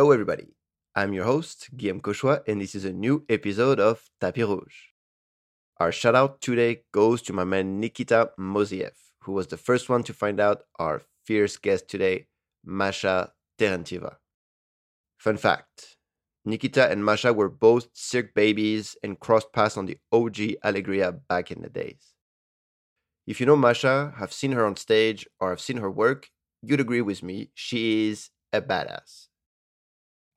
Hello, everybody. I'm your host, Guillaume Cauchois, and this is a new episode of Tapis Rouge. Our shout out today goes to my man Nikita Mosiev, who was the first one to find out our fierce guest today, Masha Terentieva. Fun fact Nikita and Masha were both Cirque babies and crossed paths on the OG Alegria back in the days. If you know Masha, have seen her on stage, or have seen her work, you'd agree with me, she is a badass.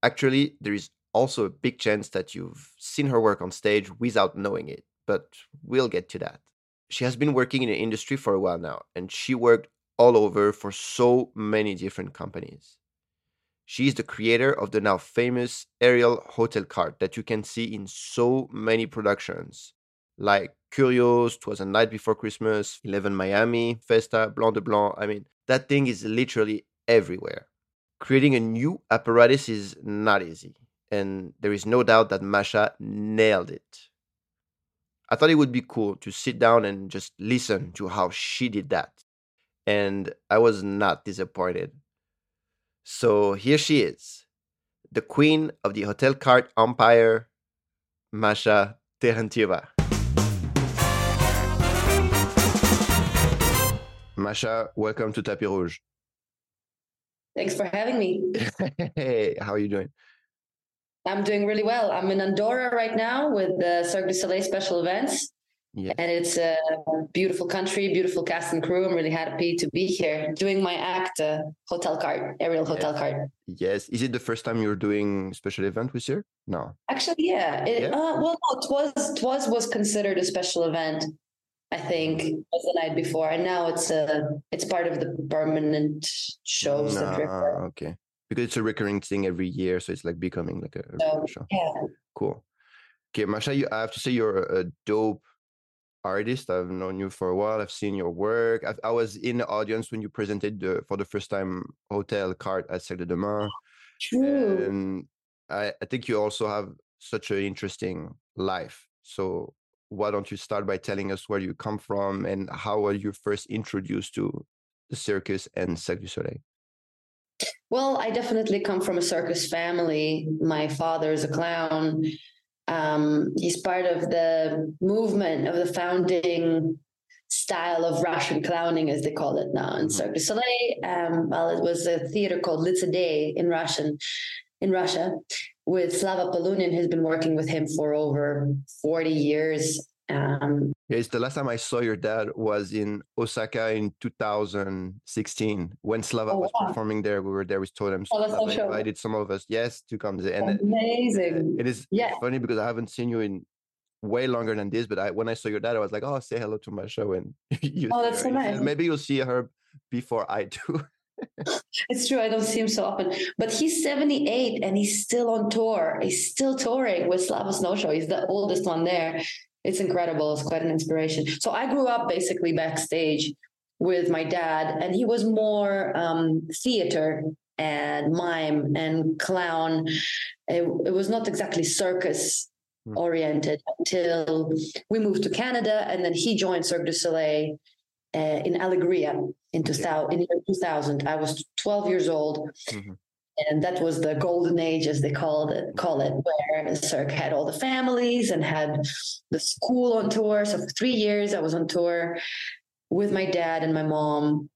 Actually, there is also a big chance that you've seen her work on stage without knowing it, but we'll get to that. She has been working in the industry for a while now, and she worked all over for so many different companies. She is the creator of the now famous aerial hotel cart that you can see in so many productions, like Kurios, Twas a Night Before Christmas, Eleven Miami, Festa, Blanc de Blanc. I mean, that thing is literally everywhere. Creating a new apparatus is not easy, and there is no doubt that Masha nailed it. I thought it would be cool to sit down and just listen to how she did that. And I was not disappointed. So here she is, the queen of the hotel cart umpire, Masha Terentieva. Masha, welcome to Tapis Rouge. Thanks for having me. hey, how are you doing? I'm doing really well. I'm in Andorra right now with the Cirque du Soleil special events. Yeah. And it's a beautiful country, beautiful cast and crew. I'm really happy to be here doing my act, uh, hotel Cart, aerial hotel yes. cart. Yes. Is it the first time you're doing special event with Cirque? No. Actually, yeah. It, yeah. Uh, well, no, Twas Twas was considered a special event. I think was the night before, and now it's a it's part of the permanent shows. No, okay, because it's a recurring thing every year, so it's like becoming like a, so, show. Yeah. Cool. Okay, Masha, you, I have to say you're a dope artist. I've known you for a while. I've seen your work. I've, i was in the audience when you presented the, for the first time Hotel Cart at Cirque de Demain. True. And I, I think you also have such an interesting life. So why don't you start by telling us where you come from and how were you first introduced to the circus and Cirque du Soleil? Well, I definitely come from a circus family. My father is a clown. Um, he's part of the movement of the founding style of Russian clowning, as they call it now, in mm-hmm. Cirque du Soleil. Um, well, it was a theater called Litsedei in Russian, in Russia, with Slava Polunin, who's been working with him for over 40 years. Um, yes, the last time I saw your dad was in Osaka in 2016 when Slava oh, was wow. performing there. We were there with Totem. Oh, Slava so invited some of us, yes, to come. And Amazing. It is yeah. funny because I haven't seen you in way longer than this, but I when I saw your dad, I was like, oh, say hello to my show. And you oh, that's so nice. Maybe you'll see her before I do. it's true. I don't see him so often, but he's 78 and he's still on tour. He's still touring with Slava Snow Show. He's the oldest one there. It's incredible. It's quite an inspiration. So I grew up basically backstage with my dad, and he was more um, theater and mime and clown. It, it was not exactly circus hmm. oriented until we moved to Canada, and then he joined Cirque du Soleil uh, in Alegria in 2000, in 2000. I was 12 years old. Mm-hmm. And that was the golden age, as they called it, call it, where the Cirque had all the families and had the school on tour. So for three years, I was on tour with my dad and my mom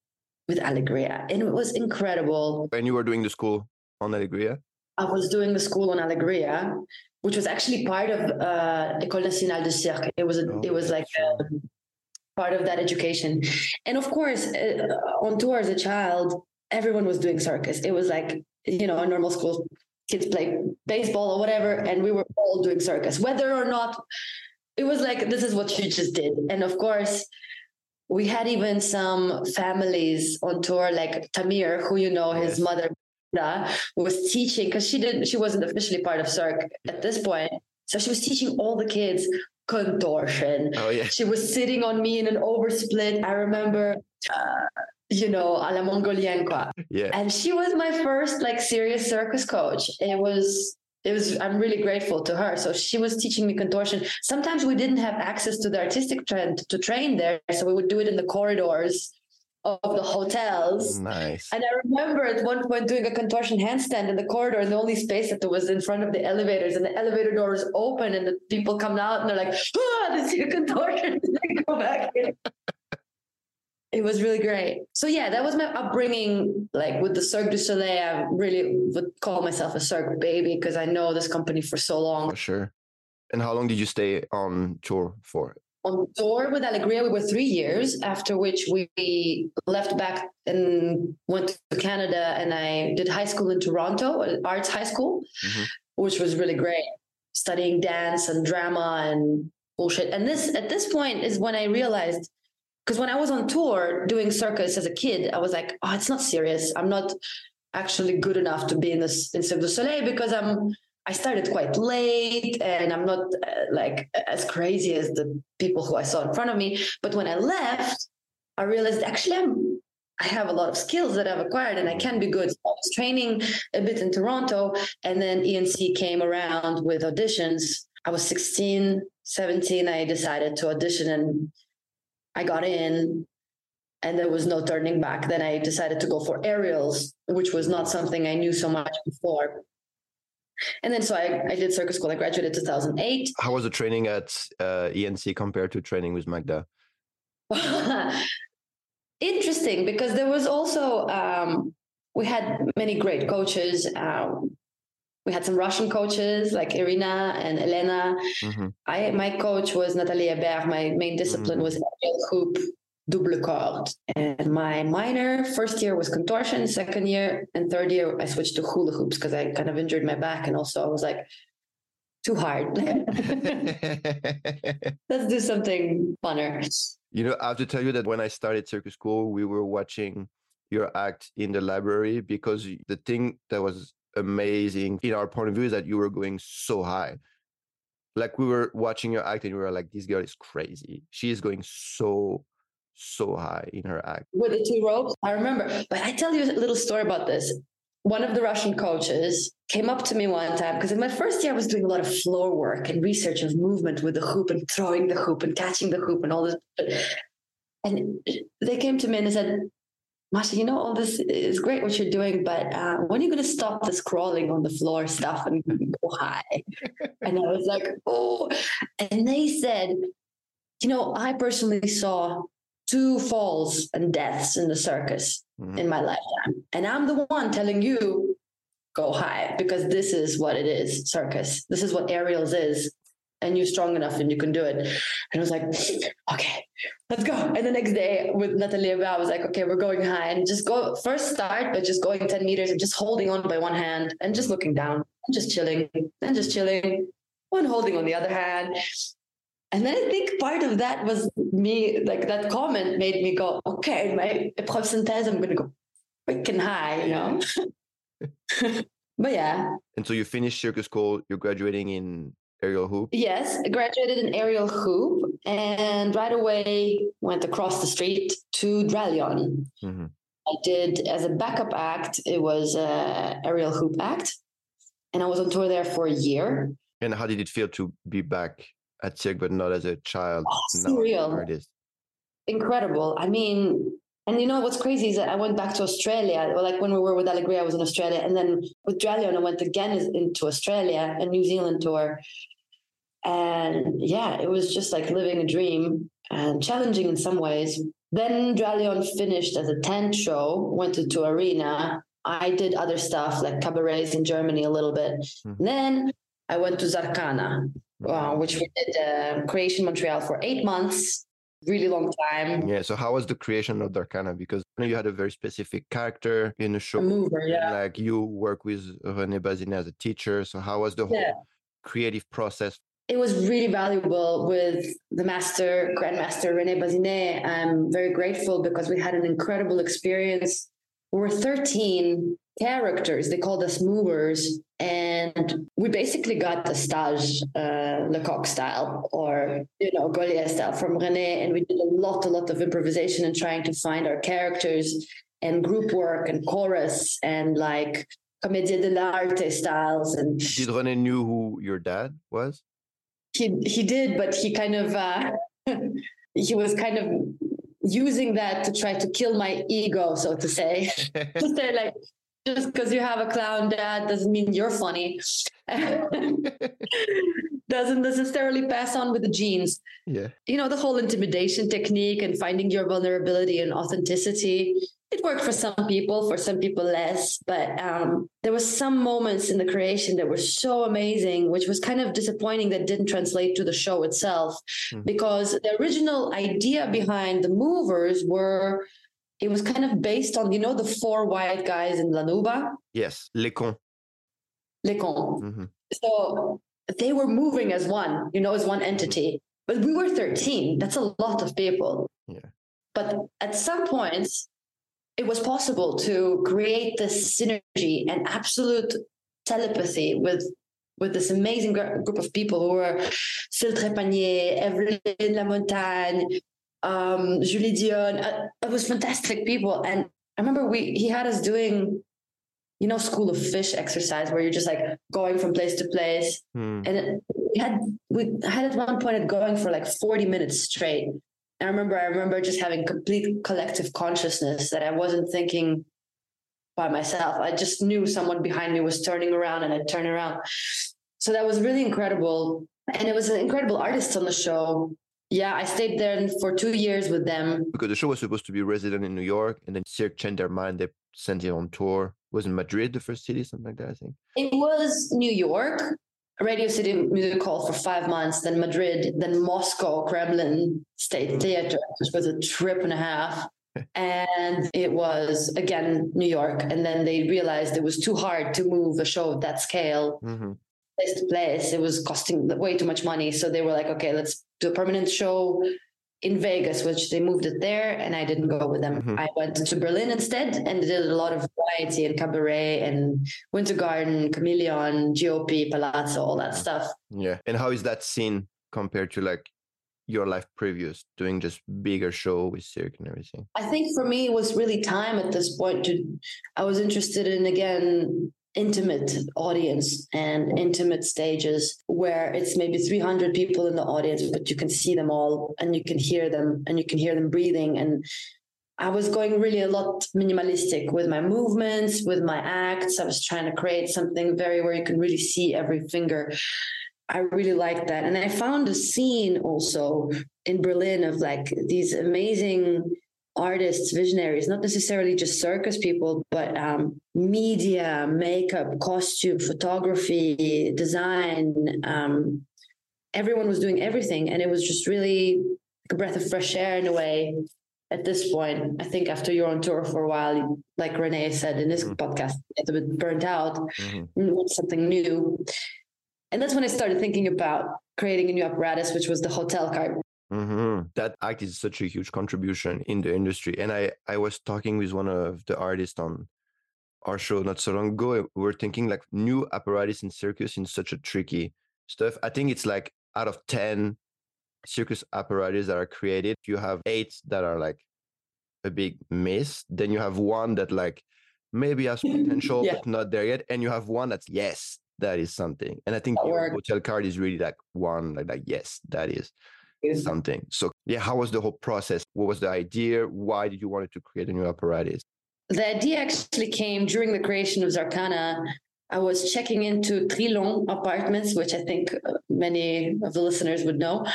with Alegria, and it was incredible. And you were doing the school on Alegria? I was doing the school on Alegria, which was actually part of uh, École Nationale de Cirque. It was a, oh, it was like a, part of that education. And of course, uh, on tour as a child, everyone was doing circus. It was like, you know, a normal school, kids play baseball or whatever, and we were all doing circus, whether or not it was like, this is what you just did. And of course, we had even some families on tour, like Tamir, who you know, his mother was teaching because she didn't, she wasn't officially part of Cirque at this point. So she was teaching all the kids contortion. Oh, yeah. She was sitting on me in an oversplit. I remember, uh, you know, a la Mongolienne, quoi. Yeah. And she was my first like serious circus coach. It was, it was, I'm really grateful to her. So she was teaching me contortion. Sometimes we didn't have access to the artistic trend to train there. So we would do it in the corridors of the hotels. Nice. And I remember at one point doing a contortion handstand in the corridor, and the only space that there was in front of the elevators, and the elevator door doors open, and the people come out, and they're like, "Ah, they see a contortion," and they go back in. It was really great. So yeah, that was my upbringing. Like with the Cirque du Soleil, I really would call myself a Cirque baby because I know this company for so long. For sure. And how long did you stay on tour for? On tour with Alegria. We were three years, after which we left back and went to Canada. And I did high school in Toronto, arts high school, Mhm. which was really great, studying dance and drama and bullshit. And this, at this point, is when I realized. Because when I was on tour doing circus as a kid, I was like, "Oh, it's not serious. I'm not actually good enough to be in this in Cirque du Soleil because I'm I started quite late and I'm not uh, like as crazy as the people who I saw in front of me. But when I left, I realized actually I'm, I have a lot of skills that I've acquired and I can be good. So I was training a bit in Toronto and then ENC came around with auditions. I was 16, 17. I decided to audition and I got in and there was no turning back. Then I decided to go for aerials, which was not something I knew so much before. And then so I, I did circus school. I graduated 2008. How was the training at uh, ENC compared to training with Magda? Interesting because there was also um, we had many great coaches. Um, we had some Russian coaches like Irina and Elena. Mhm. I my coach was Natalia Hébert. My main discipline Mhm. was hoop, double corde, and my minor first year was contortion. Second year and third year I switched to hula hoops because I kind of injured my back, and also I was like too hard. Let's do something funner. you know, I have to tell you that when I started circus school, we were watching your act in the library because the thing that was amazing in our point of view is that you were going so high. Like we were watching your act and we were like, this girl is crazy. She is going so, so high in her act. with the two ropes. I remember, but I tell you a little story about this. One of the Russian coaches came up to me one time because in my first year I was doing a lot of floor work and research of movement with the hoop and throwing the hoop and catching the hoop and all this. And they came to me and they said, Masha, you know, all this is great what you're doing, but uh, when are you going to stop this crawling on the floor stuff and go high? and I was like, oh. And they said, you know, I personally saw two falls and deaths in the circus Mhm. in my lifetime. And I'm the one telling you, go high, because this is what it is circus. This is what aerials is. And you're strong enough and you can do it. And I was like, okay, let's go. And the next day with Natalia, I was like, okay, we're going high and just go first start, but just going 10 meters and just holding on by one hand and just looking down and just chilling and just chilling, one holding on the other hand. And then I think part of that was me, like that comment made me go, okay, my synthèse, I'm going to go freaking high, you know? but yeah, And so you finished circus school, you're graduating in aerial hoop. yes, I graduated in aerial hoop and right away went across the street to Dralion. Mhm. I did as a backup act, it was a aerial hoop act. And I was on tour there for a year. And how did it feel to be back at Cirque, but not as a child? Oh, surreal. incredible. I mean, and you know what's crazy is that I went back to Australia. Well, like when we were with Alegria, I was in Australia, and then with Dralion, I went again into Australia, a New Zealand tour. And yeah, it was just like living a dream and challenging in some ways. Then Dralion finished as a tent show, went to, to Arena. I did other stuff like cabarets in Germany a little bit. Mhm. Then I went to Zarkana, uh, which we did uh, Creation Montreal for eight months, really long time. Yeah. So how was the creation of Zarkana? Because you, know, you had a very specific character in the show. A mover, yeah. Like you work with René Bazinet as a teacher. So how was the whole Yeah. creative process? It was really valuable with the master, Grandmaster Rene Bazinet. I'm very grateful because we had an incredible experience. We were 13 characters. They called us movers. And we basically got the stage uh, Lecoq style or, you know, Gaulier style from Rene. And we did a lot, a lot of improvisation and trying to find our characters and group work and chorus and like commedia dell'arte styles and Did René knew who your dad was? he he did, but he kind of uh, he was kind of using that to try to kill my ego, so to say. just say like, just because you have a clown dad doesn't mean you're funny. doesn't necessarily pass on with the genes. Yeah. You know, the whole intimidation technique and finding your vulnerability and authenticity. It worked for some people, for some people less. But um, there was some moments in the creation that were so amazing, which was kind of disappointing that didn't translate to the show itself, mm-hmm. because the original idea behind the movers were it was kind of based on you know the four white guys in La Nouba. Yes, les cons. Les cons. Mm-hmm. So they were moving as one, you know, as one entity. But we were 13. That's a lot of people. Yeah. But at some points, it was possible to create this synergy and absolute telepathy with with this amazing group of people who were Syl Trepanier, Evelyn Lamontagne, um, Julie Dion. Uh, it was fantastic people. And I remember we he had us doing you know school of fish exercise where you're just like going from place to place hmm. and it, we had we had at one point it going for like 40 minutes straight i remember i remember just having complete collective consciousness that i wasn't thinking by myself i just knew someone behind me was turning around and i'd turn around so that was really incredible and it was an incredible artist on the show yeah, I stayed there for two years with them. Because the show was supposed to be resident in New York, and then Cirque changed their mind. They sent it on tour was in Madrid the first city, something like that, I think. It was New York, Radio City Music Hall for five months, then Madrid, then Moscow, Kremlin State mm. Theater, which was a trip and a half. and it was again New York. And then they realized it was too hard to move a show of that scale. Mm-hmm. Place to place, it was costing way too much money. So they were like, okay, let's do a permanent show in Vegas, which they moved it there, and I didn't go with them. Mm-hmm. I went to Berlin instead and did a lot of variety and cabaret and Winter Garden, Chameleon, GOP, Palazzo, all that stuff. Yeah. And how is that scene compared to like your life previous, doing just bigger show with Cirque and everything? I think for me, it was really time at this point to, I was interested in again intimate audience and intimate stages where it's maybe 300 people in the audience but you can see them all and you can hear them and you can hear them breathing and I was going really a lot minimalistic with my movements, with my acts. I was trying to create something very where you can really see every finger. I really liked that. And I found a scene also in Berlin of like these amazing artists, visionaries, not necessarily just circus people, but um, media, makeup, costume, photography, design. Um, everyone was doing everything. And it was just really like a breath of fresh air in a way. At this point, I think after you're on tour for a while, like Renee said in this mm-hmm. podcast, it's a bit burnt out, mm-hmm. something new. And that's when I started thinking about creating a new apparatus, which was the hotel cart Mm-hmm. That act is such a huge contribution in the industry. And I, I was talking with one of the artists on our show not so long ago. We are thinking like new apparatus in circus in such a tricky stuff. I think it's like out of 10 circus apparatus that are created, you have eight that are like a big miss. Then you have one that like maybe has potential, yeah. but not there yet. And you have one that's yes, that is something. And I think your hotel cart is really like one like, like yes, that is something. So yeah, how was the whole process? What was the idea? Why did you want to create a new apparatus? The idea actually came during the creation of Zarkana. I was checking into Trilon apartments, which I think uh, many of the listeners would know.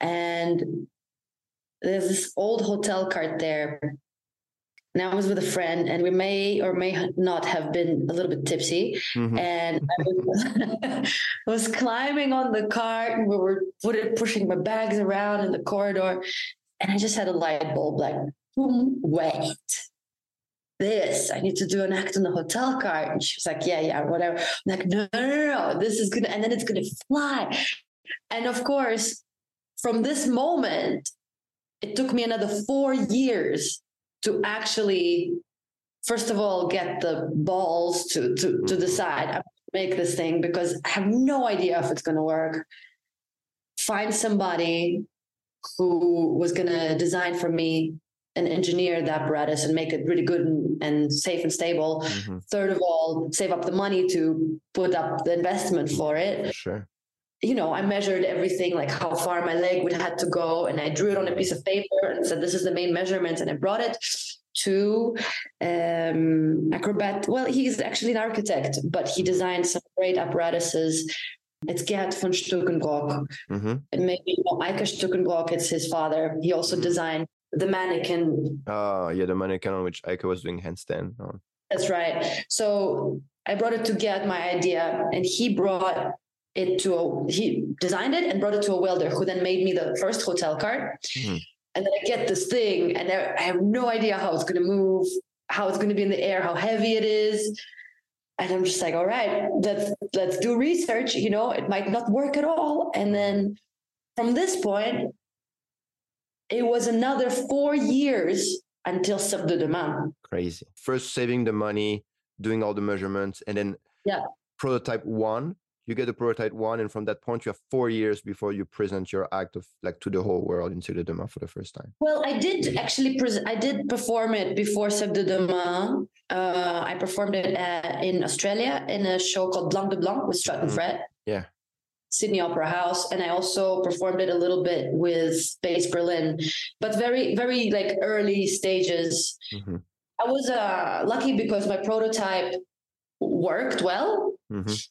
And there's this old hotel cart there and I was with a friend, and we may or may not have been a little bit tipsy. Mm-hmm. And I was, was, climbing on the cart, and we were pushing my bags around in the corridor, and I just had a light bulb like, wait, this I need to do an act on the hotel cart. And she was like, yeah, yeah, whatever. I'm like, no, no, no, no, this is gonna, and then it's gonna fly. And of course, from this moment, it took me another four years to actually first of all get the balls to to, to decide make this thing because i have no idea if it's going to work. Find somebody who was going to design for me and engineer the apparatus and make it really good and, and safe and stable. Mm-hmm. third of all save up the money to put up the investment for it. Sure you know, I measured everything, like how far my leg would have to go, and I drew it on a piece of paper and said, "This is the main measurements," and I brought it to um, Acrobat. Well, he's actually an architect, but he designed some great apparatuses. It's Gerhard von Stuckenbrock. Mm-hmm. And maybe you know, Eike Stuckenbrock, it's his father. He also designed the mannequin. Oh, yeah, the mannequin on which Eike was doing handstand. That's right. So I brought it to Gerhard, my idea, and he brought it to a, he designed it and brought it to a welder who then made me the first hotel cart. Mhm. And then I get this thing and I I have no idea how it's going to move, how it's going to be in the air, how heavy it is. And I'm just like, all right, let's let's do research. You know, it might not work at all. And then from this point, it was another four years until Cirque de Demain. Crazy. First saving the money, doing all the measurements, and then Yeah. prototype one. You get the prototype one, and from that point, you have four years before you present your act of like to the whole world in Demain for the first time. Well, I did actually. Pres- I did perform it before Cirque de Demain. Uh, I performed it uh, in Australia in a show called Blanc de Blanc with Strut and Mhm. Fret. Yeah. Sydney Opera House, and I also performed it a little bit with Space Berlin, but very, very like early stages. Mhm. I was uh, lucky because my prototype worked well. Mhm.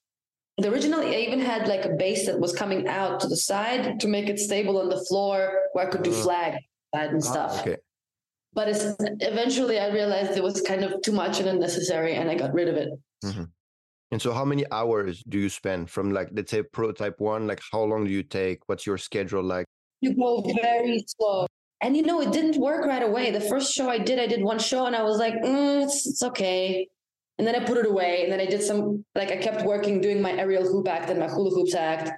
The original I even had like a base that was coming out to the side to make it stable on the floor, where I could do Ah. flag and Ah, stuff okay. but it's eventually I realized it was kind of too much and unnecessary, and I got rid of it. And so, how many hours do you spend from like let's say prototype one? Like, how long do you take? What's your schedule like? You go very slow, and you know it didn't work right away. The first show I did, I did one show, and I was like, mm, it's, it's okay. And then I put it away, and then I did some like I kept working, doing my aerial hoop act and my hula hoops act,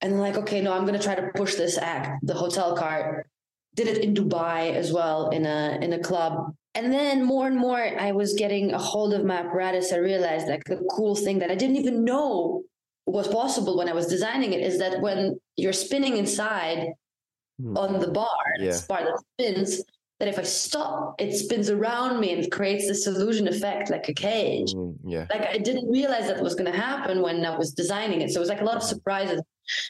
and then like okay, no, I'm gonna try to push this act, the hotel cart. Did it in Dubai as well in a in a club. And then more and more I was getting a hold of my apparatus. I realized like the cool thing that I didn't even know was possible when I was designing it is that when you're spinning inside Hmm. on the bar, Yeah. this bar that spins, that if I stop, it spins around me and creates this illusion effect like a cage. Mm, yeah. Like I didn't realize that was going to happen when I was designing it. So it was like a lot of surprises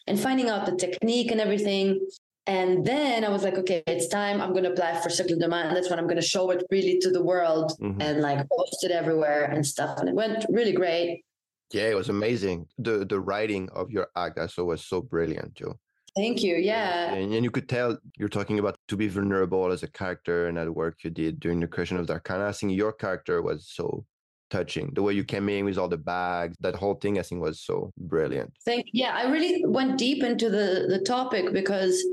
and finding out the technique and everything. And then I was like, okay, it's time. I'm going to apply for Cirque de Demain. That's when I'm going to show it really to the world Mhm. and like post it everywhere and stuff. And it went really great. Yeah, it was amazing. The the writing of your act I saw was so brilliant too. Thank you. Yeah. And, and you could tell you're talking about to be vulnerable as a character and that work you did during the creation of Zarkana. I think your character was so touching. The way you came in with all the bags, that whole thing I think was so brilliant. Thank yeah, I really went deep into the the topic because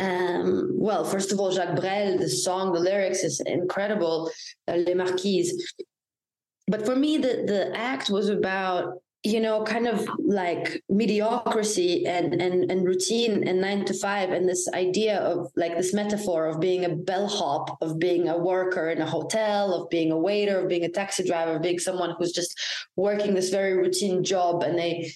um well, first of all, Jacques Brel, the song, the lyrics is incredible, uh, Les Marquises. But for me the the act was about you know kind of like mediocrity and and and routine and 9 to 5 and this idea of like this metaphor of being a bellhop of being a worker in a hotel of being a waiter of being a taxi driver of being someone who's just working this very routine job and they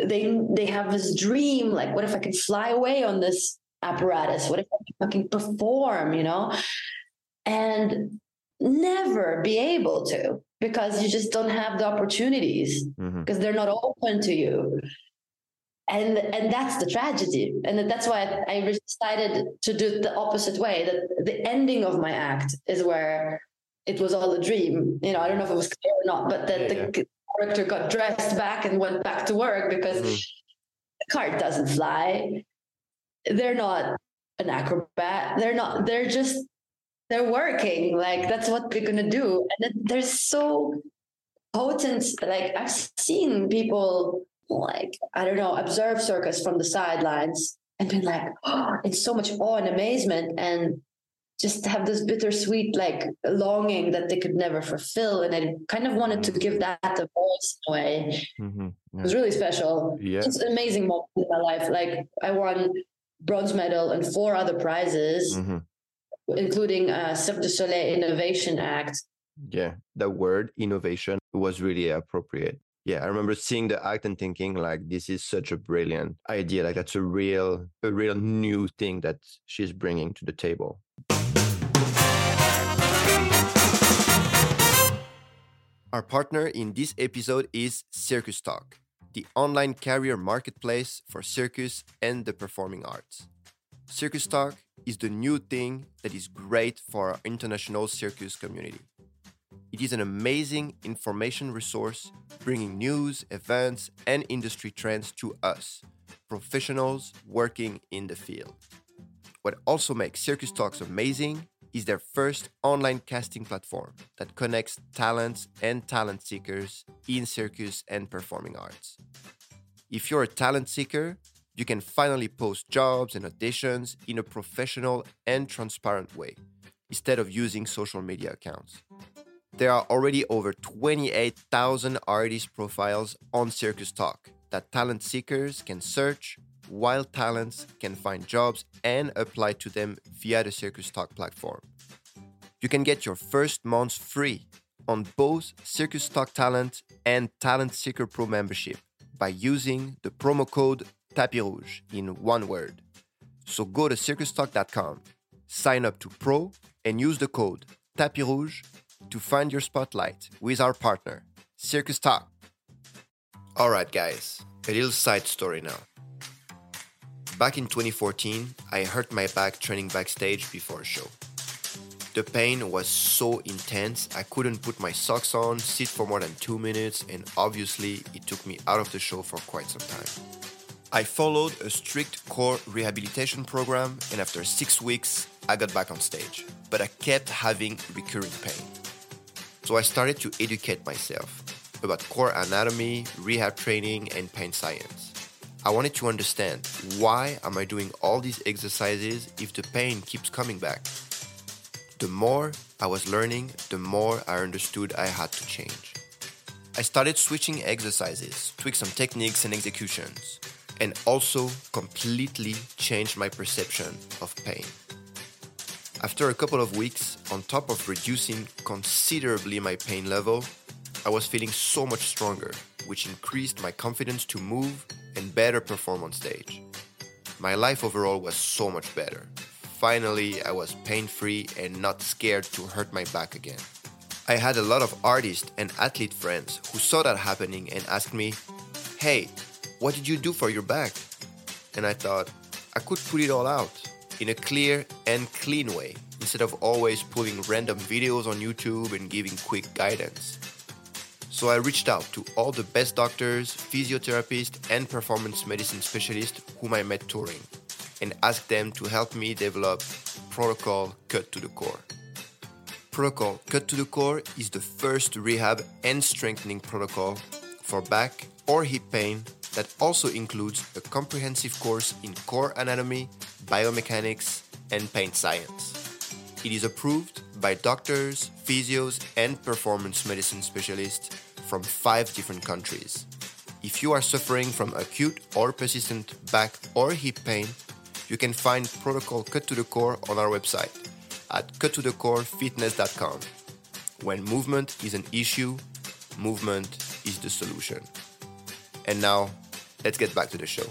they they have this dream like what if i could fly away on this apparatus? What if i can perform you know? And never be able to because you just don't have the opportunities because they're not open to you. And and that's the tragedy. And that's why i decided to do it the opposite way that the ending of my act is where it was all a dream. You know i don't know if it was clear or not but that Yeah, the character got dressed back and went back to work because Mhm. the cart doesn't fly. They're not an acrobat. They're not they're just they're working like that's what they're gonna do. And they're so potent like i've seen people like i don't know observe circus from the sidelines and been like oh, it's so much awe and amazement and just have this bittersweet like longing that they could never fulfill. And i kind of wanted to give that a voice in a way. Mhm. it was really special. Yeah. it's an amazing moment in my life. Like i won bronze medal and four other prizes. Mhm. Including uh, Cirque du Soleil Innovation Act. Yeah, the word innovation was really appropriate. Yeah, I remember seeing the act and thinking like this is such a brilliant idea. Like that's a real, a real new thing that she's bringing to the table. Our partner in this episode is Circus Talk. the online career marketplace for circus and the performing arts. Circus Talk is the new thing that is great for our international circus community. It is an amazing information resource bringing news, events, and industry trends to us, professionals working in the field. What also makes Circus Talk's amazing is their first online casting platform that connects talents and talent seekers in circus and performing arts. If you're a talent seeker, you can finally post jobs and auditions in a professional and transparent way instead of using social media accounts. There are already over 28,000 artist profiles on Circus Talk that talent seekers can search, while talents can find jobs and apply to them via the Circus Talk platform. You can get your first month free on both Circus Talk Talent and Talent Seeker Pro membership by using the promo code Tapis Rouge in one word. So go to circustalk.com, sign up to Pro, and use the code Tapis Rouge to find your spotlight with our partner, Circus Talk. All right, guys, a little side story now. Back in 2014, I hurt my back training backstage before a show. The pain was so intense, I couldn't put my socks on, sit for more than two minutes, and obviously, it took me out of the show for quite some time. I followed a strict core rehabilitation program, and after six weeks, I got back on stage. But I kept having recurring pain. So I started to educate myself about core anatomy, rehab training, and pain science. I wanted to understand why am I doing all these exercises if the pain keeps coming back? The more I was learning, the more I understood I had to change. I started switching exercises, tweak some techniques and executions, and also completely changed my perception of pain. After a couple of weeks, on top of reducing considerably my pain level, I was feeling so much stronger, which increased my confidence to move and better perform on stage. My life overall was so much better. Finally, I was pain free and not scared to hurt my back again. I had a lot of artists and athlete friends who saw that happening and asked me, Hey, what did you do for your back? And I thought I could put it all out in a clear and clean way instead of always pulling random videos on YouTube and giving quick guidance. So I reached out to all the best doctors, physiotherapists, and performance medicine specialists whom I met touring and asked them to help me develop Protocol Cut to the Core. Protocol Cut to the Core is the first rehab and strengthening protocol for back or hip pain that also includes a comprehensive course in core anatomy, biomechanics, and pain science. It is approved by doctors, physios, and performance medicine specialists from five different countries. If you are suffering from acute or persistent back or hip pain, you can find Protocol Cut to the Core on our website at cuttothecorefitness.com. When movement is an issue, movement is the solution. And now, let's get back to the show.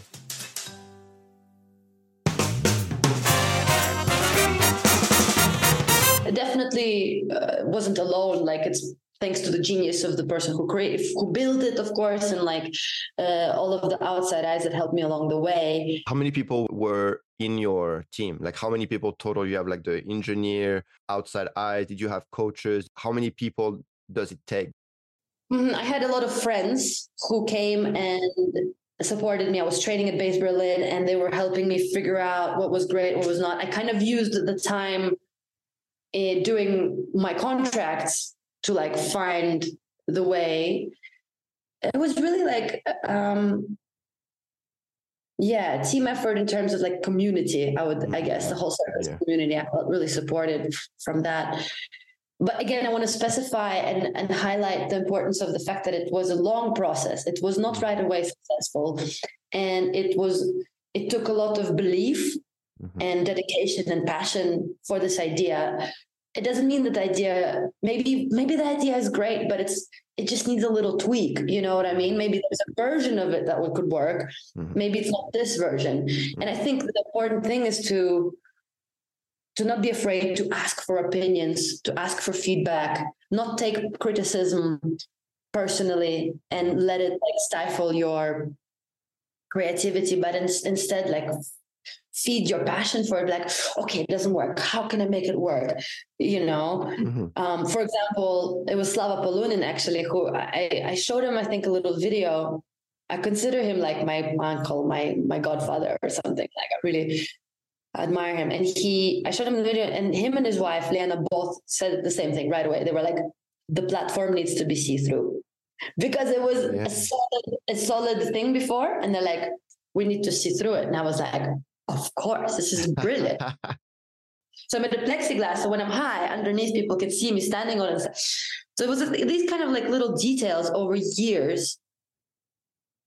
definitely uh, wasn't alone. Like it's thanks to the genius of the person who created who built it of course and like uh, all of the outside eyes that helped me along the way. How many people were in your team? Like how many people total? You have like the engineer outside eyes did you have coaches? How many people does it take? Mm-hmm. i had a lot of friends who came and supported me. I was training at base berlin and they were helping me figure out what was great what was not. I kind of used the time in doing my contracts to like find the way. It was really like um yeah team effort in terms of like community i would i guess the whole service yeah. community. I felt really supported from that but again i want to specify and, and highlight the importance of the fact that it was a long process. It was not right away successful. And it was it took a lot of belief mm-hmm. and dedication and passion for this idea. It doesn't mean that the idea maybe maybe the idea is great but it's it just needs a little tweak. You know what i mean? Maybe there's a version of it that could work. Mm-hmm. maybe it's not this version. Mm-hmm. and i think the important thing is to to not be afraid to ask for opinions to ask for feedback not take criticism personally and let it like stifle your creativity, but in, instead like feed your passion for it like okay it doesn't work. How can i make it work? You know? Mm-hmm. um, for example it was slava polunin actually who I, I showed him i think a little video. I consider him like my uncle my my godfather or something like i really admire him and he i showed him the video and him and his wife leanna both said the same thing right away they were like the platform needs to be see-through because it was yeah. a solid a solid thing before and they're like we need to see through it and i was like of course, this is brilliant. so I'm at the plexiglass, so when I'm high, underneath people can see me standing on it. So it was these kind of like little details over years.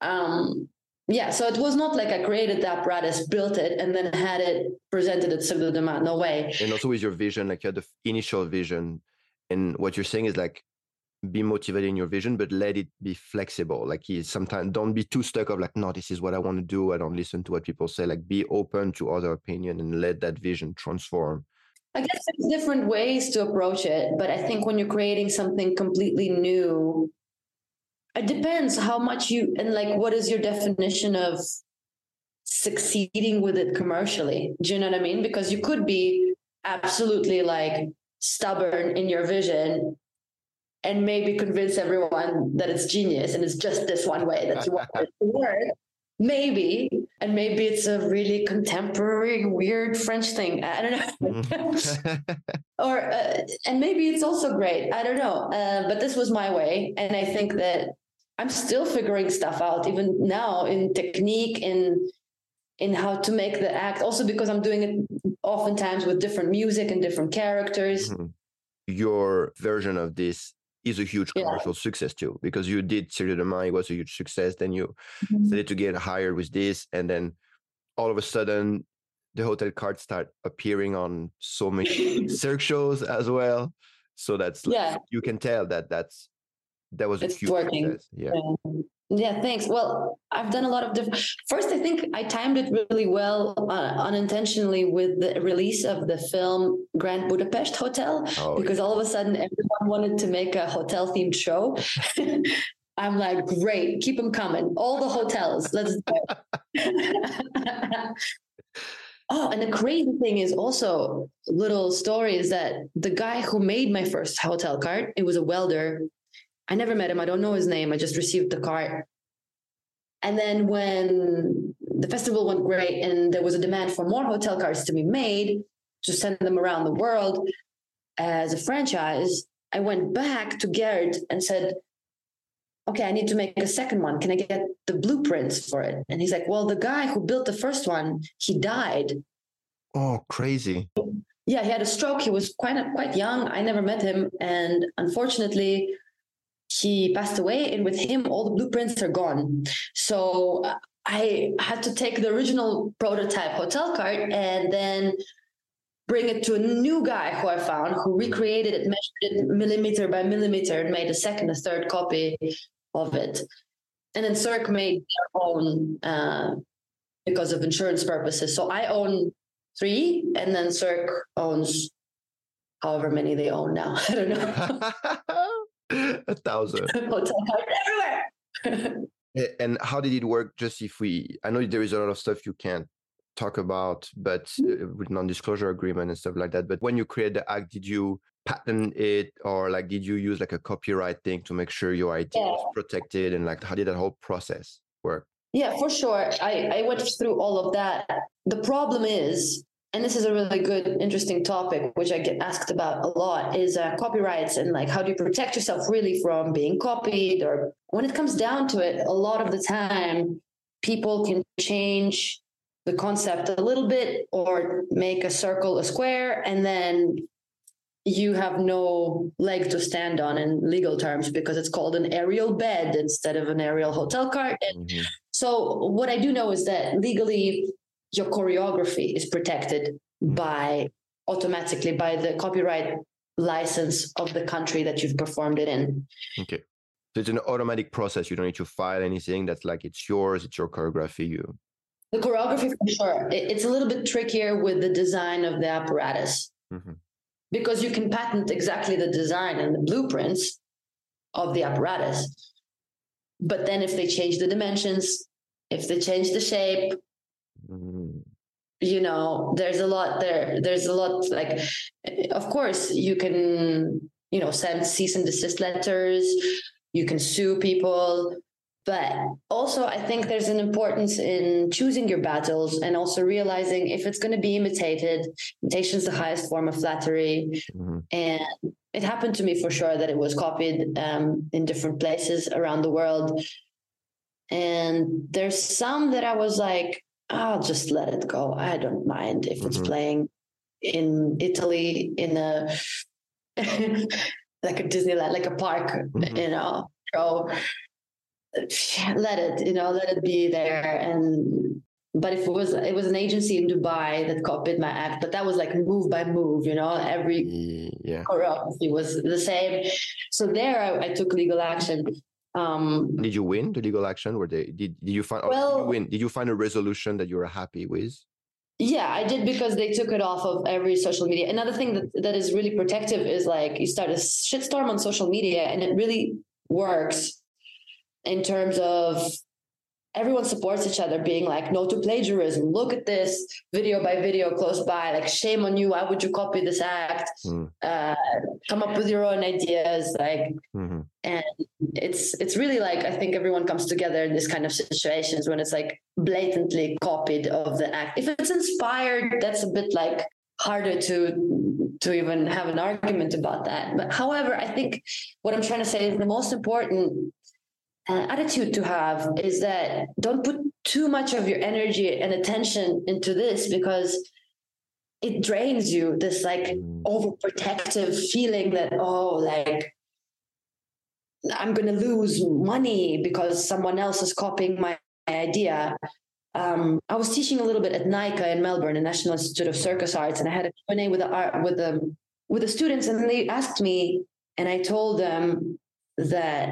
Um, yeah, so it was not like I created the apparatus, built it, and then had it presented at Cirque du Demain. No way. And also with your vision, like you had the initial vision, and what you're saying is like be motivated in your vision, but let it be flexible. Like sometimes don't be too stuck of like, no, this is what I want to do. I don't listen to what people say. Like be open to other opinion and let that vision transform. I guess there's different ways to approach it, but I think when you're creating something completely new, it depends how much you and like what is your definition of succeeding with it commercially. Do you know what I mean? Because you could be absolutely like stubborn in your vision and maybe convince everyone that it's genius and it's just this one way that you want it to work. Maybe, and maybe it's a really contemporary, weird French thing. I don't know. Mm-hmm. or, uh, and maybe it's also great. I don't know. Uh, but this was my way. And I think that I'm still figuring stuff out, even now in technique, in in how to make the act. Also because I'm doing it oftentimes with different music and different characters. Mm-hmm. Your version of this is a huge commercial yeah. success too because you did Cirque du Demain, it was a huge success. Then you mm-hmm. started to get hired with this, and then all of a sudden the hotel cards start appearing on so many Cirque shows as well. So that's yeah, you can tell that that's that was a it's huge working. success. Yeah. yeah. Yeah, thanks. Well, I've done a lot of different. First, I think I timed it really well uh, unintentionally with the release of the film Grand Budapest Hotel, oh, because yeah. all of a sudden everyone wanted to make a hotel themed show. I'm like, great, keep them coming. All the hotels, let's go. oh, and the crazy thing is also little story is that the guy who made my first hotel cart, it was a welder I never met him. I don't know his name. I just received the card. And then when the festival went great and there was a demand for more hotel cards to be made to send them around the world as a franchise, I went back to Gerd and said, okay, I need to make a second one. Can I get the blueprints for it? And he's like, well, the guy who built the first one, he died. Oh, crazy. Yeah, he had a stroke. He was quite quite young. I never met him, and unfortunately, he passed away and with him all the blueprints are gone. So i had to take the original prototype hotel cart and then bring it to a new guy who i found who recreated it measured it millimeter by millimeter and made a second a third copy of it. And then cirque made their own uh, because of insurance purposes. So i own three and then cirque owns however many they own now. I don't know a thousand. Hotel everywhere. and how did it work? Just if we, I know there is a lot of stuff you can't talk about, but mm-hmm. uh, with non-disclosure agreement and stuff like that. But when you create the act, did you patent it, or like did you use like a copyright thing to make sure your idea yeah. was protected? And like, how did that whole process work? Yeah, for sure. I, I went through all of that. The problem is and this is a really good interesting topic which i get asked about a lot is uh, copyrights and like how do you protect yourself really from being copied or when it comes down to it a lot of the time people can change the concept a little bit or make a circle a square and then you have no leg to stand on in legal terms because it's called an aerial bed instead of an aerial hotel cart and mm-hmm. so what i do know is that legally your choreography is protected by automatically by the copyright license of the country that you've performed it in. Okay. So it's an automatic process. You don't need to file anything. That's like it's yours. It's your choreography. You. The choreography for sure. It's a little bit trickier with the design of the apparatus mm-hmm. because you can patent exactly the design and the blueprints of the apparatus. But then if they change the dimensions, if they change the shape, Mm. You know, there's a lot there. There's a lot like, of course, you can, you know, send cease and desist letters, you can sue people. But also, I think there's an importance in choosing your battles and also realizing if it's going to be imitated, imitation is the highest form of flattery. Mhm. And it happened to me for sure that it was copied um, in different places around the world. And there's some that I was like, I'll just let it go. I don't mind if it's Mhm. playing in Italy in a like a Disneyland, like a park, Mhm. you know. So let it, you know, let it be there. And but if it was it was an agency in Dubai that copied my act, but that was like move by move, you know, every Yeah. choreography was the same. So there I, I took legal action. Um, Did you win the legal action? Were they did, did you find or did you Well- win? Did you find a resolution that you were happy with? yeah, I did because they took it off of every social media. Another thing that, that is really protective is like you start a shitstorm on social media and it really works in terms of everyone supports each other being like no to plagiarism. Look at this video by video close by. Like shame on you. Why would you copy this act? Mm. uh, come up with your own ideas like Mhm. and it's it's really like i think everyone comes together in this kind of situations when it's like blatantly copied of the act. If it's inspired that's a bit like harder to to even have an argument about that. But however i think what i'm trying to say is the most important uh, attitude to have is that don't put too much of your energy and attention into this because it drains you this like Mm. overprotective feeling that oh like i'm going to lose money because someone else is copying my idea um, i was teaching a little bit at nica in melbourne the national institute of circus arts and i had a q&a with the art with the with the students and they asked me and i told them that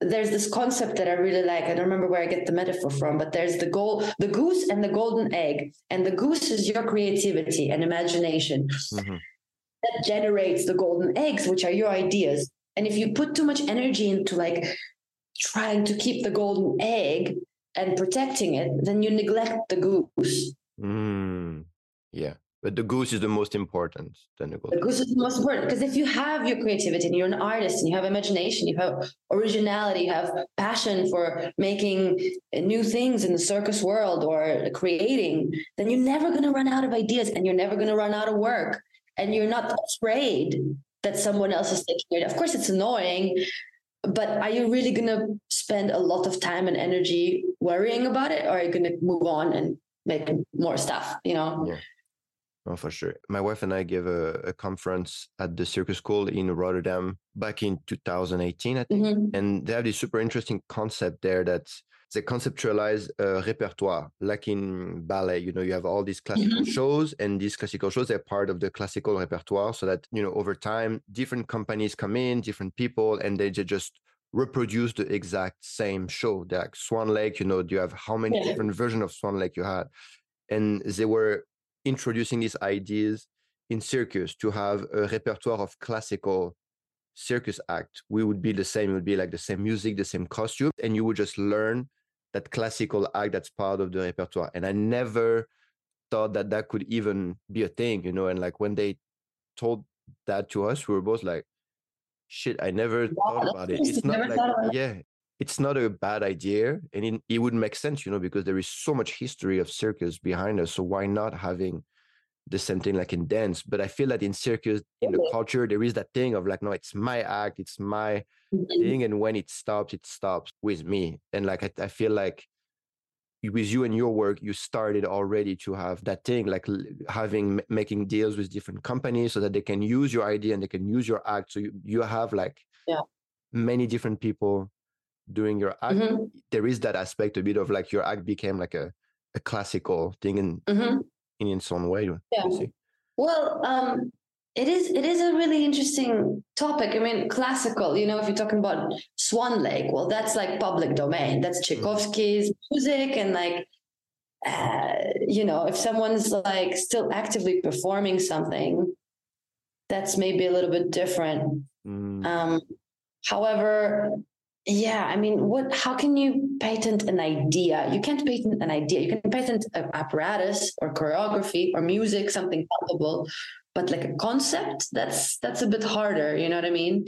there's this concept that I really like. I don't remember where I get the metaphor from, but there's the goal, the goose and the golden egg. And the goose is your creativity and imagination Mhm. that generates the golden eggs, which are your ideas. And if you put too much energy into like trying to keep the golden egg and protecting it, then you neglect the goose. Mm. Yeah. But the goose is the most important than the The goose is the most important because if you have your creativity and you're an artist and you have imagination, you have originality, you have passion for making new things in the circus world or creating, then you're never going to run out of ideas and you're never going to run out of work. And you're not afraid that someone else is taking it. Of course, it's annoying, but are you really going to spend a lot of time and energy worrying about it? Or are you going to move on and make more stuff, you know? Yeah. Oh, for sure. My wife and I gave a, a conference at the Circus School in Rotterdam back in 2018, I think. Mhm. And they have this super interesting concept there that they conceptualize a repertoire, like in ballet. You know, you have all these classical shows, and these classical shows are part of the classical repertoire. So that you know, over time, different companies come in, different people, and they ju- just reproduce the exact same show. They're like Swan Lake. You know, you have how many Yeah. different versions of Swan Lake you had, and they were introducing these ideas in circus to have a repertoire of classical circus act. We would be the same it would be like the same music the same costume and you would just learn that classical act that's part of the repertoire. And i never thought that that could even be a thing you know and like when they told that to us we were both like shit i never thought about it. It's not like it. yeah it's not a bad idea and it, it would make sense you know because there is so much history of circus behind us so why not having the same thing like in dance but i feel that in circus in the culture there is that thing of like no it's my act it's my Mhm. thing and when it stops it stops with me and like i, I feel like with you and your work you started already to have that thing like having m- making deals with different companies so that they can use your idea and they can use your act so you, you have like Yeah. many different people doing your act Mhm. there is that aspect a bit of like your act became like a, a classical thing in Mhm. in its own way Yeah. Well, um, it is it is a really interesting topic. I mean, classical. You know, if you're talking about Swan Lake, well, that's like public domain. That's Tchaikovsky's music, and like, uh, you know, if someone's like still actively performing something, that's maybe a little bit different. Mm, Um, However, yeah, I mean, what? How can you patent an idea? You can't patent an idea. You can patent an apparatus or choreography or music, something palpable, but like a concept, that's that's a bit harder. You know what I mean?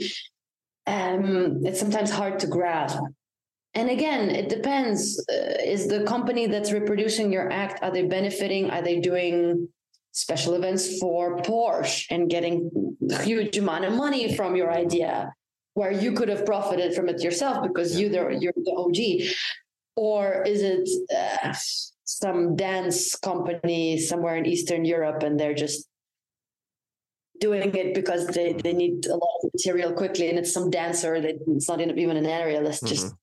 Um, it's sometimes hard to grasp. And again, it depends. Uh, is the company that's reproducing your act are they benefiting? Are they doing special events for Porsche and getting huge amount of money from your idea? Where you could have profited from it yourself because you the, you're the OG, or is it uh, some dance company somewhere in Eastern Europe and they're just doing it because they, they need a lot of material quickly and it's some dancer that it's not even an aerialist mm-hmm. just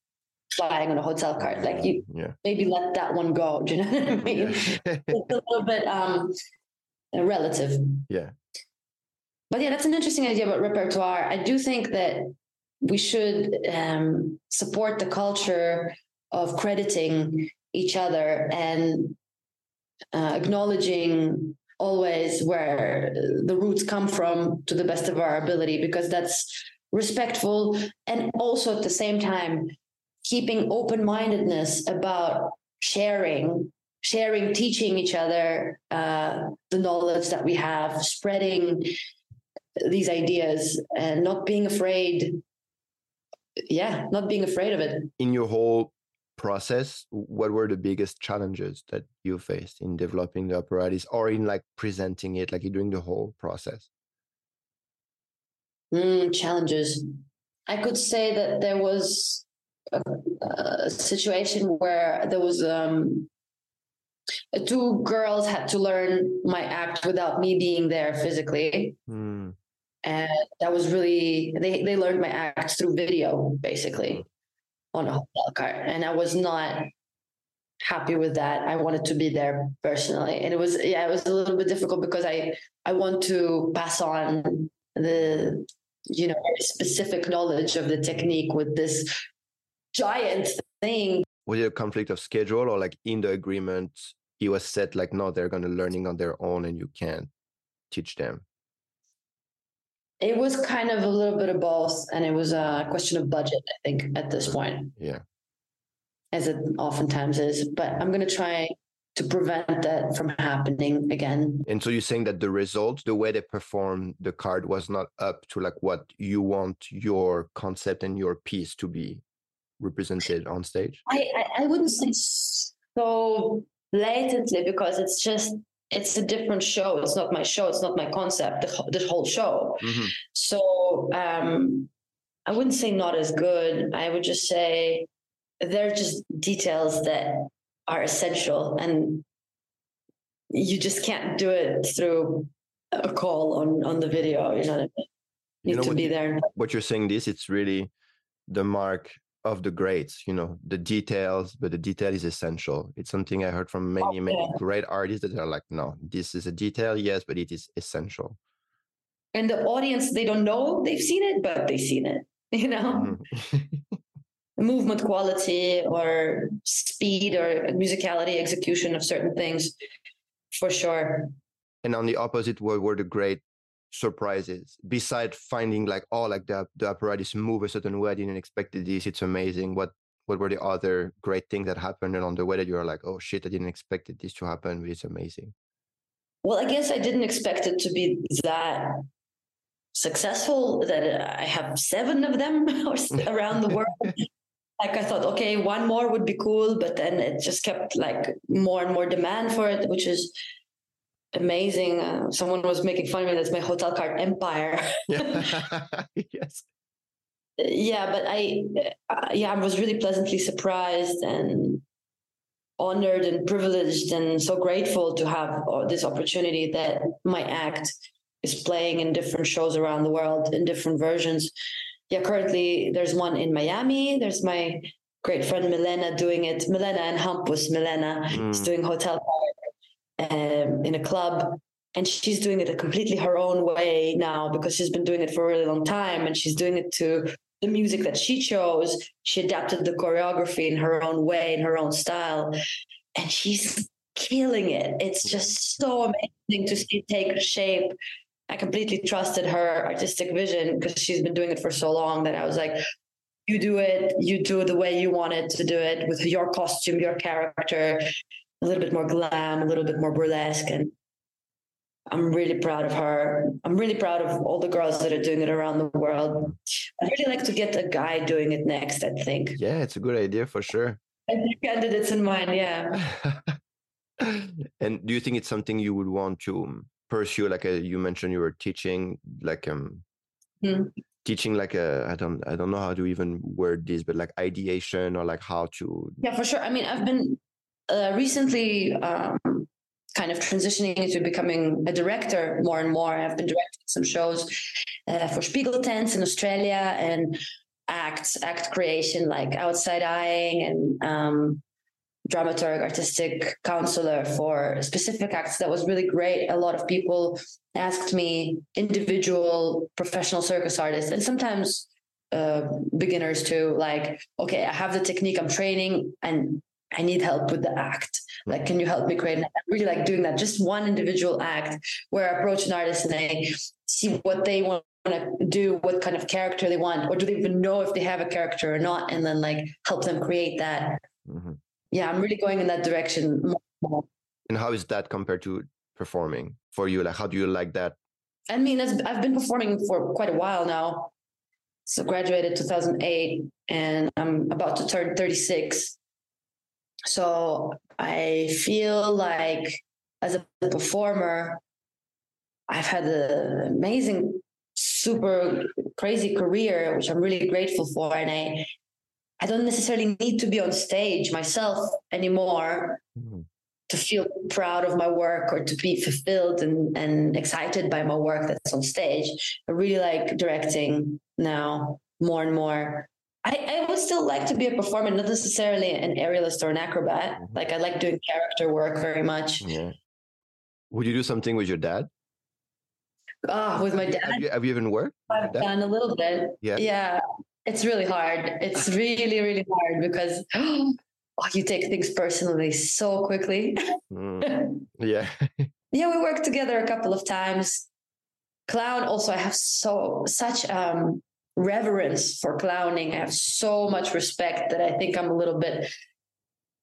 flying on a hotel cart? Like you yeah. maybe let that one go do you know what i mean? It's a little bit um relative. Yeah. But yeah that's an interesting idea about repertoire. I do think that we should um, support the culture of crediting each other and uh, acknowledging always where the roots come from to the best of our ability because that's respectful and also at the same time keeping open-mindedness about sharing sharing teaching each other uh, the knowledge that we have spreading these ideas and not being afraid yeah, not being afraid of it. In your whole process, what were the biggest challenges that you faced in developing the apparatus or in like presenting it, like during the whole process? Mm, challenges. I could say that there was a, a situation where there was um, two girls had to learn my act without me being there physically. Mm and that was really they they learned my acts through video basically on a hotel cart and i was not happy with that. I wanted to be there personally. And it was yeah it was a little bit difficult because i i want to pass on the you know specific knowledge of the technique with this giant thing. Was it a conflict of schedule or like in the agreement it was set like no they're going to learning on their own and you can't teach them it was kind of a little bit of both, and it was a question of budget, I think, at this point. Yeah. As it oftentimes is. But I'm going to try to prevent that from happening again. And so you're saying that the result, the way they performed the cart was not up to like what you want your concept and your piece to be represented on stage? I, I, I wouldn't say so blatantly because it's just it's a different show. It's not my show. It's not my concept. The, the whole show. Mm-hmm. So um, I wouldn't say not as good. I would just say they're just details that are essential, and you just can't do it through a call on on the video. You know, what I mean? you, you know to be there. What you're saying, this it's really the mark of the greats you know the details but the detail is essential. It's something i heard from many many great artists that are like no this is a detail yes but it is essential. And the audience they don't know they've seen it but they've seen it you know? Mm-hmm. movement quality or speed or musicality execution of certain things for sure. And on the opposite what were the great surprises beside finding like oh like the, the apparatus move a certain way i didn't expect this it's amazing what what were the other great things that happened along the way that you're like oh shit i didn't expect this to happen but it's amazing? Well i guess i didn't expect it to be that successful that i have seven of them around the world. Like i thought okay one more would be cool but then it just kept like more and more demand for it which is amazing. Uh, someone was making fun of me. That's my hotel cart empire. yes. Yeah, but I, uh, yeah, I was really pleasantly surprised and honored and privileged and so grateful to have uh, this opportunity that my act is playing in different shows around the world in different versions. Yeah, currently there's one in Miami. There's my great friend Milena doing it. Milena and Hampus Milena mm. is doing hotel um, in a club and she's doing it a completely her own way now because she's been doing it for a really long time and she's doing it to the music that she chose. She adapted the choreography in her own way in her own style and she's killing it. It's just so amazing to see it take shape. I completely trusted her artistic vision because she's been doing it for so long that I was like, you do it, you do it the way you wanted to do it with your costume, your character, a little bit more glam, a little bit more burlesque. And I'm really proud of her. I'm really proud of all the girls that are doing it around the world. I'd really like to get a guy doing it next, I think. Yeah, it's a good idea for sure. I think candidates in mind, yeah. and do you think it's something you would want to pursue? Like a, uh, you mentioned, you were teaching, like um, hmm. teaching like a I don't I don't know how to even word this, but like ideation or like how to. Yeah, for sure. I mean, I've been uh, recently um, kind of transitioning into becoming a director more and more. I've been directing some shows uh, for Spiegeltents in Australia and acts, act creation like Outside Eyeing and um, dramaturg, artistic counselor for specific acts. That was really great. A lot of people asked me, individual professional circus artists, and sometimes uh, beginners too, like, okay, I have the technique, I'm training, and I need help with the act. Like, can you help me create? I really like doing that. Just one individual act where I approach an artist and I see what they want to do, what kind of character they want, or do they even know if they have a character or not, and then like help them create that. Mm-hmm. Yeah, I'm really going in that direction. And how is that compared to performing for you? Like, how do you like that? I mean, I've been performing for quite a while now. So graduated 2008, and I'm about to turn 36 so I feel like as a performer, I've had an amazing, super crazy career, which I'm really grateful for. And I, I don't necessarily need to be on stage myself anymore mm-hmm. to feel proud of my work or to be fulfilled and, and excited by my work that's on stage. I really like directing now more and more. I, I, would still like to be a performer, not necessarily an aerialist or an acrobat. Mm-hmm. Like I like doing character work very much. Yeah. Would you do something with your dad? Oh, with my dad. Have you, have you even worked? I've done a little bit. Yeah. Yeah. It's really hard. It's really, really hard because oh, you take things personally so quickly. Mm. Yeah. yeah, we worked together a couple of times. Clown also I have so such um reverence for clowning. I have so much respect that I think I'm a little bit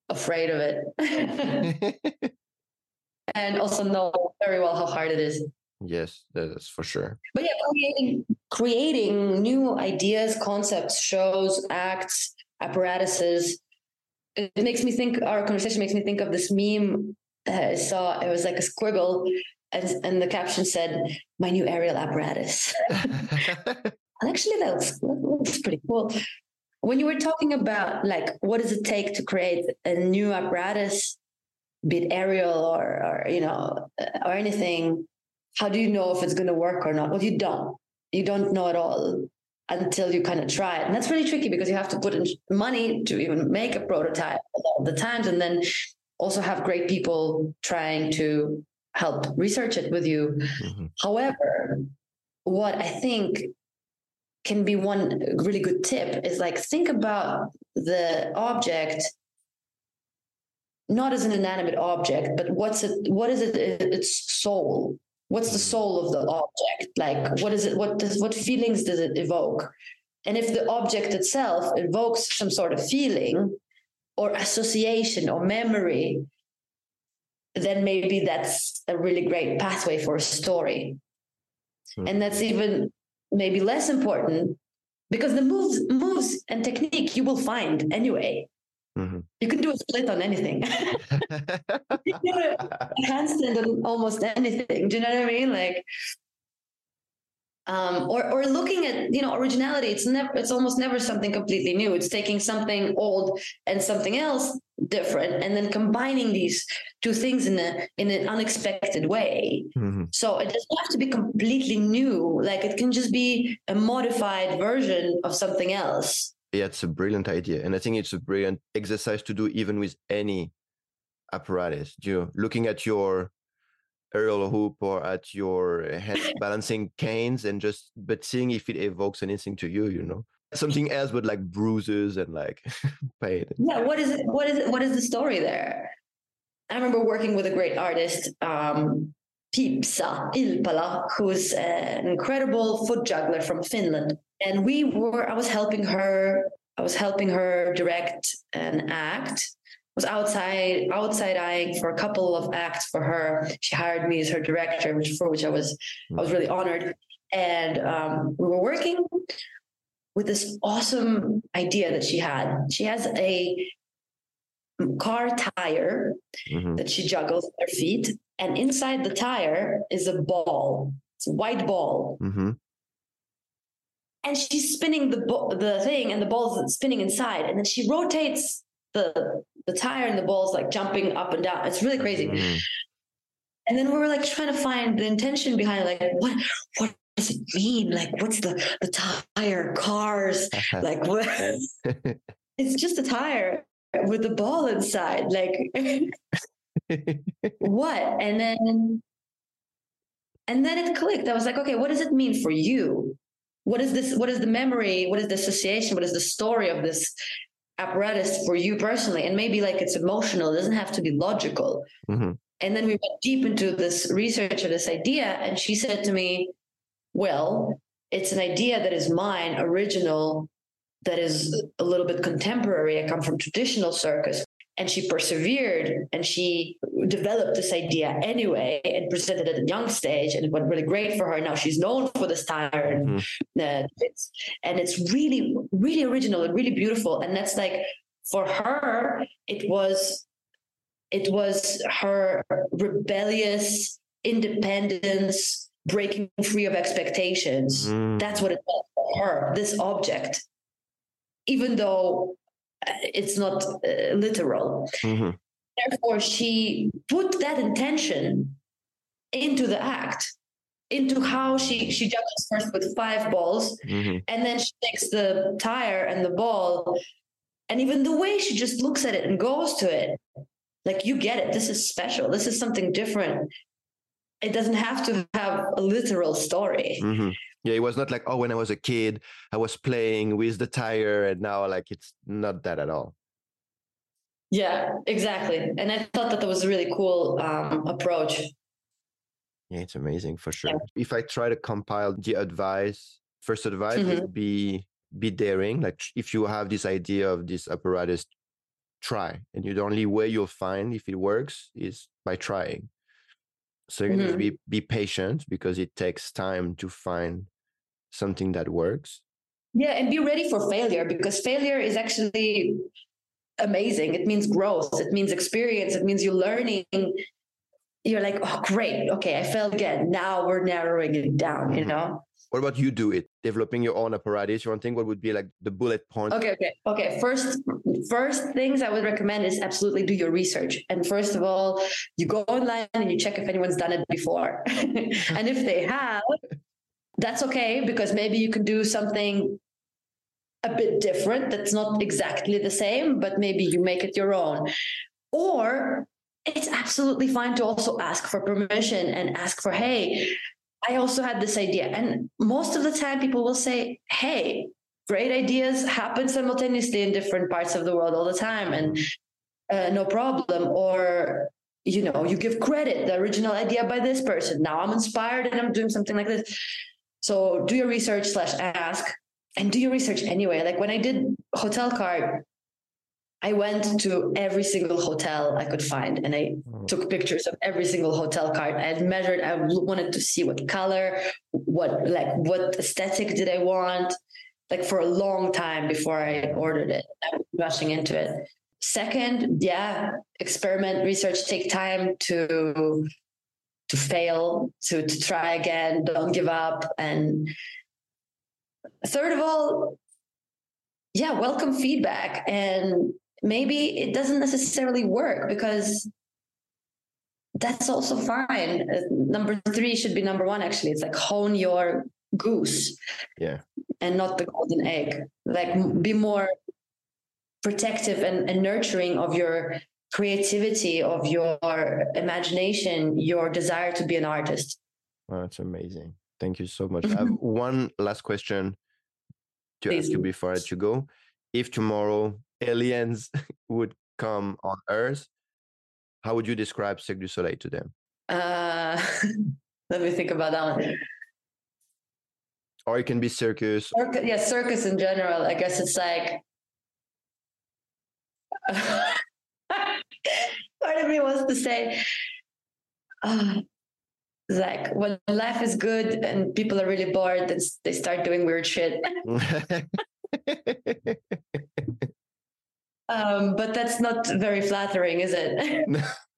afraid of it. and also know very well how hard it is. Yes, that's for sure. But yeah, creating creating new ideas, concepts, shows, acts, apparatuses. It makes me think. Our conversation makes me think of this meme uh, I saw. It was like a squiggle, and, and the caption said, "My new aerial apparatus." actually that looks, that pretty cool. When you were talking about like what does it take to create a new apparatus be it aerial or, or you know or anything how do you know if it's going to work or not? Well you don't. You don't know at all until you kind of try it. And that's really tricky because you have to put in money to even make a prototype a lot of the times and then also have great people trying to help research it with you. Mm-hmm. however what i think can be one really good tip is like think about the object not as an inanimate object but what's it what is it its soul? What's the soul of the object? Like what is it what does what feelings does it evoke? And if the object itself evokes some sort of feeling or association or memory then maybe that's a really great pathway for a story. Mm-hmm. and that's even maybe less important because the moves moves and technique you will find anyway. Mm-hmm. you can do a split on anything. You can do a handstand on almost anything. Do you know what i mean? Like um, or or looking at you know originality it's never it's almost never something completely new. It's taking something old and something else different and then combining these two things in a in an unexpected way. Mm-hmm. so it doesn't have to be completely new like it can just be a modified version of something else. Yeah it's a brilliant idea and i think it's a brilliant exercise to do even with any apparatus. You know, looking at your aerial hoop or at your head balancing canes and just but seeing if it evokes anything to you you know something else but like bruises and like pain yeah what is it what is it what is the story there i remember working with a great artist um Pipsa Ilpala, who's an incredible foot juggler from Finland. And we were, I was helping her, I was helping her direct an act. I was outside outside eyeing for a couple of acts for her. She hired me as her director, which for which I was I was really honored. And um, we were working with this awesome idea that she had. She has a car tire mm-hmm. that she juggles with her feet, and inside the tire is a ball. It's a white ball. Mm-hmm. And she's spinning the bo- the thing, and the ball's spinning inside, and then she rotates the the tire, and the ball's like jumping up and down. It's really crazy. Mm-hmm. And then we were like trying to find the intention behind, like what what does it mean? Like what's the the tire, cars, like what? it's just a tire with the ball inside. Like what? And then and then it clicked. I was like, okay, what does it mean for you? What is this? What is the memory? What is the association? What is the story of this apparatus for you personally? And maybe like it's emotional, it doesn't have to be logical. Mm-hmm. And then we went deep into this research of this idea. And she said to me, Well, it's an idea that is mine, original, that is a little bit contemporary. I come from traditional circus. And she persevered and she developed this idea anyway and presented it at a young stage. And it went really great for her. Now she's known for this tire. And, mm-hmm. uh, it's, and it's really, really original and really beautiful. And that's like, for her, it was it was her rebellious independence breaking free of expectations mm. that's what it was for her this object even though uh, it's not uh, literal. Mm-hmm. Therefore, she put that intention into the act, into how she she juggles first with five balls, mm-hmm. and then she takes the tire and the ball, and even the way she just looks at it and goes to it, like you get it. This is special. This is something different. It doesn't have to have a literal story. Mm-hmm. Yeah, it was not like, oh, when I was a kid, I was playing with the tire, and now like it's not that at all. Yeah, exactly. And I thought that that was a really cool um, approach. Yeah, it's amazing for sure. Yeah. If I try to compile the advice, first advice mm-hmm. would be be daring. Like if you have this idea of this apparatus, try. And you the only way you'll find if it works is by trying. So you mm-hmm. need to be be patient because it takes time to find something that works. Yeah, and be ready for failure because failure is actually amazing. It means growth, it means experience, it means you're learning. You're like, oh, great. Okay, I failed again. Now we're narrowing it down, you mm-hmm. know? What about you do it? Developing your own apparatus, your own thing what would be like the bullet points? Okay, okay, okay. First, first things I would recommend is absolutely do your research. And first of all, you go online and you check if anyone's done it before. and if they have, that's okay because maybe you can do something a bit different that's not exactly the same, but maybe you make it your own. Or it's absolutely fine to also ask for permission and ask for, hey, I also had this idea. And most of the time, people will say, hey, great ideas happen simultaneously in different parts of the world all the time. And uh, no problem. Or, you know, you give credit, the original idea by this person. Now I'm inspired and I'm doing something like this. So do your research slash ask and do your research anyway. Like when I did hotel cart, I went to every single hotel I could find and I oh. took pictures of every single hotel cart. I had measured, I wanted to see what color, what like what aesthetic did I want, like for a long time before I ordered it. I was rushing into it. Second, yeah, experiment, research, take time to to fail, to, to try again, don't give up. And third of all, yeah, welcome feedback. And maybe it doesn't necessarily work because that's also fine. Uh, number three should be number one, actually. It's like hone your goose. Yeah. And not the golden egg. Like be more protective and, and nurturing of your creativity, of your imagination, your desire to be an artist. Oh, that's amazing. Thank you so much. I have one last question to Please. ask you before I let you go. If tomorrow aliens would come on Earth, how would you describe Cirque du Soleil to them? Uh, let me think about that one. Or it can be circus. Circus, yeah, circus in general. I guess it's like. Part of me wants to say, uh, like when life is good and people are really bored, then they start doing weird shit. Um, but that's not very flattering, is it?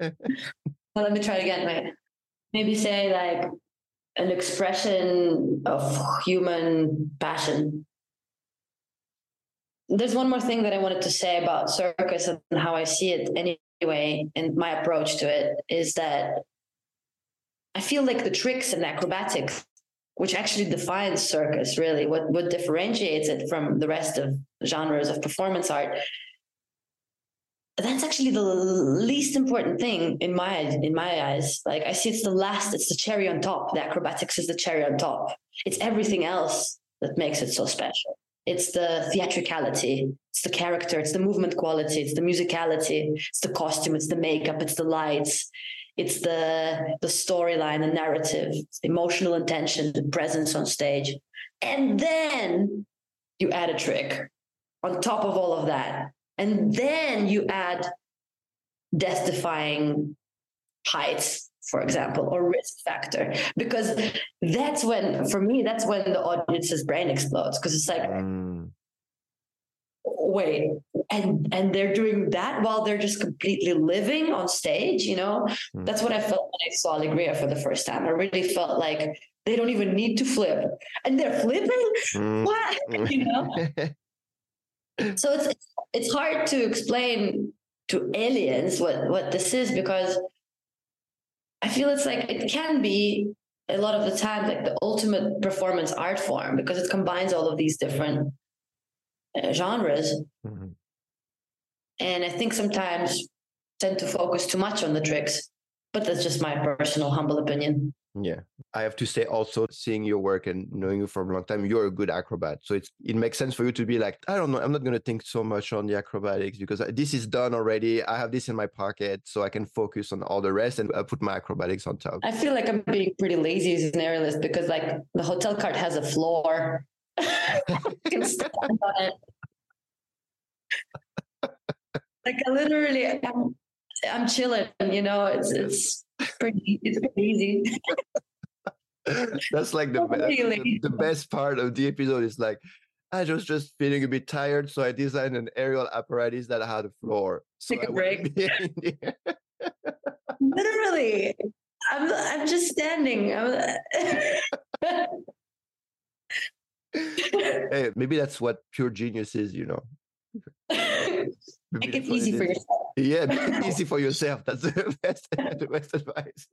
well, let me try again. Wait. Maybe say like an expression of human passion. There's one more thing that I wanted to say about circus and how I see it anyway, and my approach to it is that I feel like the tricks and acrobatics, which actually defines circus, really, what, what differentiates it from the rest of genres of performance art, that's actually the least important thing in my in my eyes. Like I see it's the last, it's the cherry on top. The acrobatics is the cherry on top. It's everything else that makes it so special. It's the theatricality, it's the character, it's the movement quality, it's the musicality, it's the costume, it's the makeup, it's the lights, it's the the storyline, the narrative, emotional intention, the presence on stage. And then you add a trick on top of all of that and then you add death defying heights for example or risk factor because that's when for me that's when the audience's brain explodes because it's like mm. Wait and and they're doing that while they're just completely living on stage you know? Mm. that's what i felt when i saw alegria for the first time. I really felt like they don't even need to flip. And they're flipping? Mm. what? You know? So it's it's hard to explain to aliens what what this is because I feel it's like it can be a lot of the time like the ultimate performance art form because it combines all of these different genres. Mm-hmm. And I think sometimes tend to focus too much on the tricks, but that's just my personal humble opinion. Yeah. I have to say also seeing your work and knowing you for a long time, you're a good acrobat. So it's it makes sense for you to be like, I don't know, I'm not gonna think so much on the acrobatics because this is done already. I have this in my pocket, so I can focus on all the rest and I put my acrobatics on top. I feel like I'm being pretty lazy as an aerialist because like the hotel cart has a floor. Can stand on it. like I literally I'm, I'm chilling, you know, it's it's pretty it's pretty easy. That's like the, the, the best part of the episode is like I was just feeling a bit tired, so I designed an aerial apparatus that had a floor. So Take a break. Literally, I'm I'm just standing. I'm... hey, maybe that's what pure genius is, you know. Make it easy for yourself. Yeah, make it easy for yourself. That's the best, the best advice.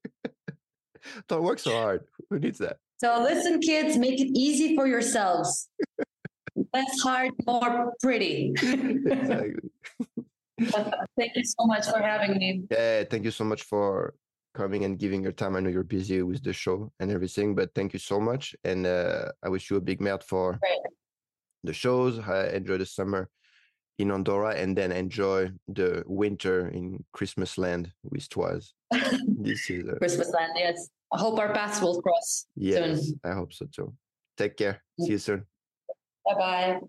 Don't work so hard. Who needs that? So listen, kids, make it easy for yourselves. Less hard, more pretty. exactly. thank you so much for having me. Yeah, thank you so much for coming and giving your time. I know you're busy with the show and everything, but thank you so much. And uh, I wish you a big merde for Great. the shows. I enjoy the summer in Andorra and then enjoy the winter in Christmas land with Toise. this is a... Christmas land, yes. I hope our paths will cross yes, soon. I hope so too. Take care. See you soon. Bye bye.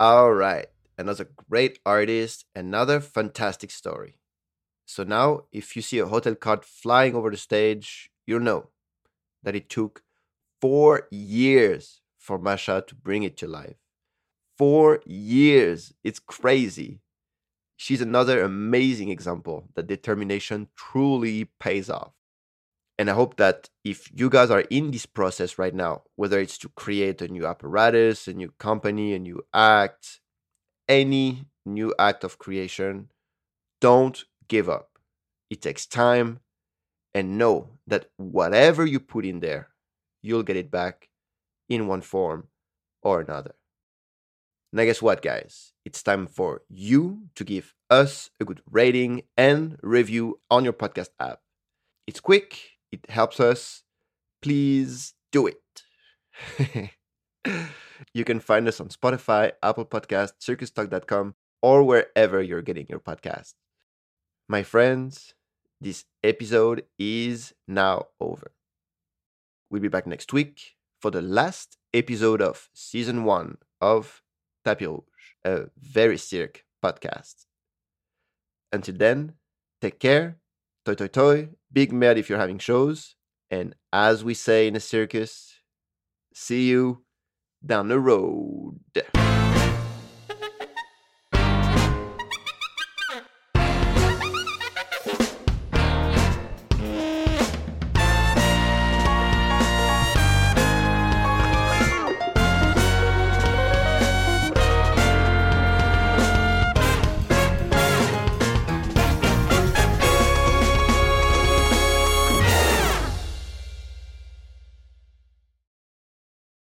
All right. Another great artist, another fantastic story. So now, if you see a hotel cart flying over the stage, you'll know that it took four years for Masha to bring it to life. Four years. It's crazy. She's another amazing example that determination truly pays off. And I hope that if you guys are in this process right now, whether it's to create a new apparatus, a new company, a new act, any new act of creation, don't give up. It takes time and know that whatever you put in there, you'll get it back in one form or another. Now, guess what, guys? It's time for you to give us a good rating and review on your podcast app. It's quick, it helps us. Please do it. you can find us on Spotify, Apple Podcast, circustalk.com, or wherever you're getting your podcast. My friends, this episode is now over. We'll be back next week for the last episode of season one of Tapis Rouge, a very cirque podcast. Until then, take care, toi toi toi, big merde if you're having shows, and as we say in a circus, see you down the road.